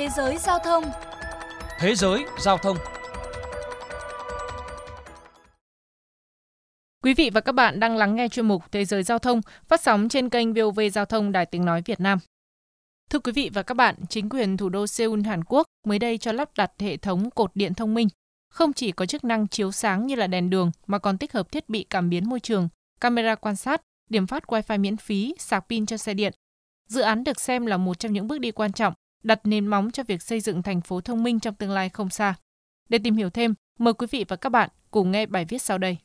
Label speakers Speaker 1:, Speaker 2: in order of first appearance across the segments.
Speaker 1: Thế giới giao thông
Speaker 2: Thế giới giao thông
Speaker 3: Quý vị và các bạn đang lắng nghe chuyên mục Thế giới giao thông phát sóng trên kênh VOV Giao thông Đài Tiếng Nói Việt Nam. Thưa quý vị và các bạn, chính quyền thủ đô Seoul, Hàn Quốc mới đây cho lắp đặt hệ thống cột điện thông minh. Không chỉ có chức năng chiếu sáng như là đèn đường mà còn tích hợp thiết bị cảm biến môi trường, camera quan sát, điểm phát wifi miễn phí, sạc pin cho xe điện. Dự án được xem là một trong những bước đi quan trọng, đặt nền móng cho việc xây dựng thành phố thông minh trong tương lai không xa. Để tìm hiểu thêm, mời quý vị và các bạn cùng nghe bài viết sau đây.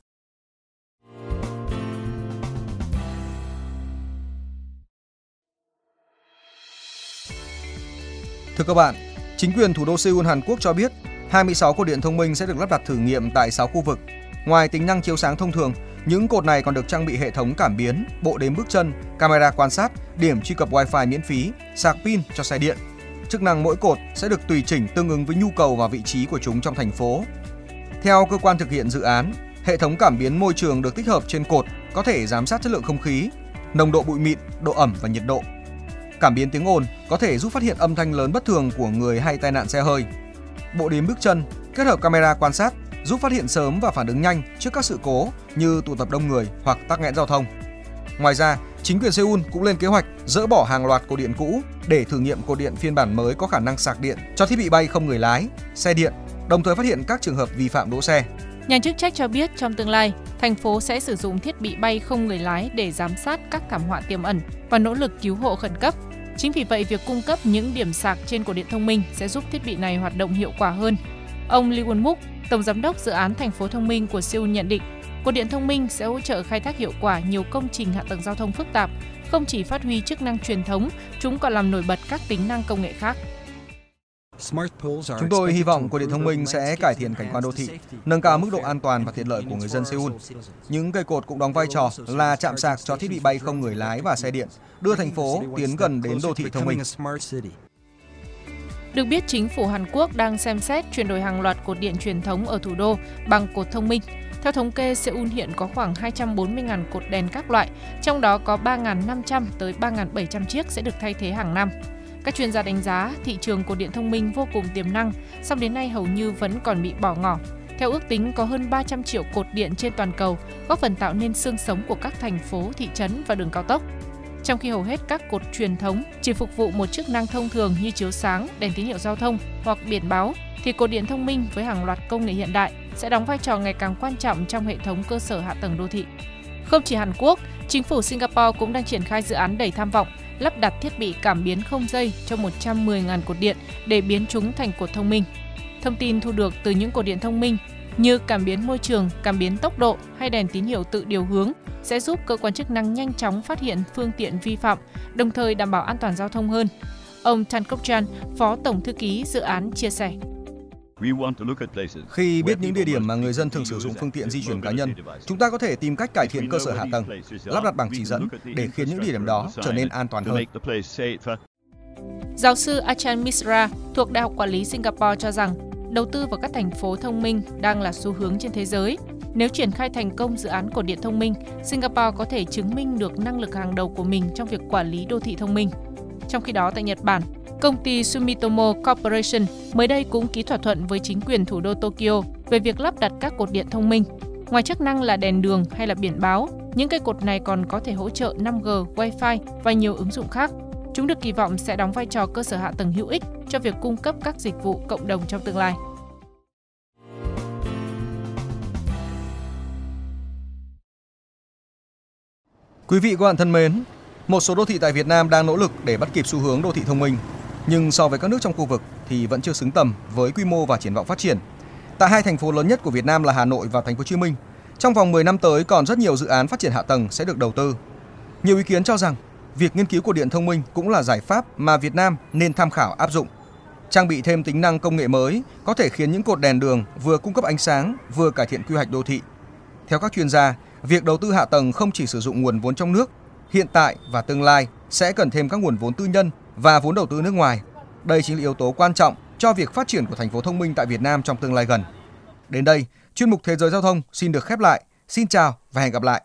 Speaker 4: Thưa các bạn, chính quyền thủ đô Seoul Hàn Quốc cho biết 26 cột điện thông minh sẽ được lắp đặt thử nghiệm tại 6 khu vực. Ngoài tính năng chiếu sáng thông thường, những cột này còn được trang bị hệ thống cảm biến, bộ đếm bước chân, camera quan sát, điểm truy cập Wi-Fi miễn phí, sạc pin cho xe điện. Chức năng mỗi cột sẽ được tùy chỉnh tương ứng với nhu cầu và vị trí của chúng trong thành phố. Theo cơ quan thực hiện dự án, hệ thống cảm biến môi trường được tích hợp trên cột có thể giám sát chất lượng không khí, nồng độ bụi mịn, độ ẩm và nhiệt độ. Cảm biến tiếng ồn có thể giúp phát hiện âm thanh lớn bất thường của người hay tai nạn xe hơi. Bộ đếm bước chân kết hợp camera quan sát giúp phát hiện sớm và phản ứng nhanh trước các sự cố như tụ tập đông người hoặc tắc nghẽn giao thông. Ngoài ra, chính quyền Seoul cũng lên kế hoạch dỡ bỏ hàng loạt cột điện cũ để thử nghiệm cột điện phiên bản mới có khả năng sạc điện cho thiết bị bay không người lái, xe điện, đồng thời phát hiện các trường hợp vi phạm đỗ xe.
Speaker 3: Nhà chức trách cho biết trong tương lai, thành phố sẽ sử dụng thiết bị bay không người lái để giám sát các thảm họa tiềm ẩn và nỗ lực cứu hộ khẩn cấp. Chính vì vậy, việc cung cấp những điểm sạc trên cổ điện thông minh sẽ giúp thiết bị này hoạt động hiệu quả hơn. Ông Lee Won Muk, Tổng Giám đốc Dự án Thành phố Thông minh của Seoul nhận định, cột điện thông minh sẽ hỗ trợ khai thác hiệu quả nhiều công trình hạ tầng giao thông phức tạp, không chỉ phát huy chức năng truyền thống, chúng còn làm nổi bật các tính năng công nghệ khác.
Speaker 4: Chúng tôi hy vọng cột điện thông minh sẽ cải thiện cảnh quan đô thị, nâng cao mức độ an toàn và tiện lợi của người dân Seoul. Những cây cột cũng đóng vai trò là chạm sạc cho thiết bị bay không người lái và xe điện, đưa thành phố tiến gần đến đô thị thông minh.
Speaker 3: Được biết, chính phủ Hàn Quốc đang xem xét chuyển đổi hàng loạt cột điện truyền thống ở thủ đô bằng cột thông minh. Theo thống kê, Seoul hiện có khoảng 240.000 cột đèn các loại, trong đó có 3.500 tới 3.700 chiếc sẽ được thay thế hàng năm. Các chuyên gia đánh giá thị trường cột điện thông minh vô cùng tiềm năng, song đến nay hầu như vẫn còn bị bỏ ngỏ. Theo ước tính có hơn 300 triệu cột điện trên toàn cầu, góp phần tạo nên xương sống của các thành phố, thị trấn và đường cao tốc. Trong khi hầu hết các cột truyền thống chỉ phục vụ một chức năng thông thường như chiếu sáng, đèn tín hiệu giao thông hoặc biển báo, thì cột điện thông minh với hàng loạt công nghệ hiện đại sẽ đóng vai trò ngày càng quan trọng trong hệ thống cơ sở hạ tầng đô thị. Không chỉ Hàn Quốc, chính phủ Singapore cũng đang triển khai dự án đầy tham vọng lắp đặt thiết bị cảm biến không dây cho 110.000 cột điện để biến chúng thành cột thông minh. Thông tin thu được từ những cột điện thông minh như cảm biến môi trường, cảm biến tốc độ hay đèn tín hiệu tự điều hướng sẽ giúp cơ quan chức năng nhanh chóng phát hiện phương tiện vi phạm, đồng thời đảm bảo an toàn giao thông hơn. Ông Tan Kok Chan, Phó Tổng Thư ký Dự án chia sẻ.
Speaker 4: Khi biết những địa điểm mà người dân thường sử dụng phương tiện di chuyển cá nhân, chúng ta có thể tìm cách cải thiện cơ sở hạ tầng, lắp đặt bảng chỉ dẫn để khiến những địa điểm đó trở nên an toàn hơn.
Speaker 3: Giáo sư Achan Misra thuộc Đại học Quản lý Singapore cho rằng đầu tư vào các thành phố thông minh đang là xu hướng trên thế giới. Nếu triển khai thành công dự án cột điện thông minh, Singapore có thể chứng minh được năng lực hàng đầu của mình trong việc quản lý đô thị thông minh. Trong khi đó tại Nhật Bản, công ty Sumitomo Corporation mới đây cũng ký thỏa thuận với chính quyền thủ đô Tokyo về việc lắp đặt các cột điện thông minh. Ngoài chức năng là đèn đường hay là biển báo, những cây cột này còn có thể hỗ trợ 5G, Wi-Fi và nhiều ứng dụng khác. Chúng được kỳ vọng sẽ đóng vai trò cơ sở hạ tầng hữu ích cho việc cung cấp các dịch vụ cộng đồng trong tương lai.
Speaker 4: Quý vị và các bạn thân mến, một số đô thị tại Việt Nam đang nỗ lực để bắt kịp xu hướng đô thị thông minh, nhưng so với các nước trong khu vực thì vẫn chưa xứng tầm với quy mô và triển vọng phát triển. Tại hai thành phố lớn nhất của Việt Nam là Hà Nội và Thành phố Hồ Chí Minh, trong vòng 10 năm tới còn rất nhiều dự án phát triển hạ tầng sẽ được đầu tư. Nhiều ý kiến cho rằng việc nghiên cứu của điện thông minh cũng là giải pháp mà Việt Nam nên tham khảo áp dụng. Trang bị thêm tính năng công nghệ mới có thể khiến những cột đèn đường vừa cung cấp ánh sáng, vừa cải thiện quy hoạch đô thị. Theo các chuyên gia, việc đầu tư hạ tầng không chỉ sử dụng nguồn vốn trong nước, hiện tại và tương lai sẽ cần thêm các nguồn vốn tư nhân và vốn đầu tư nước ngoài. Đây chính là yếu tố quan trọng cho việc phát triển của thành phố thông minh tại Việt Nam trong tương lai gần. Đến đây, chuyên mục Thế giới giao thông xin được khép lại. Xin chào và hẹn gặp lại.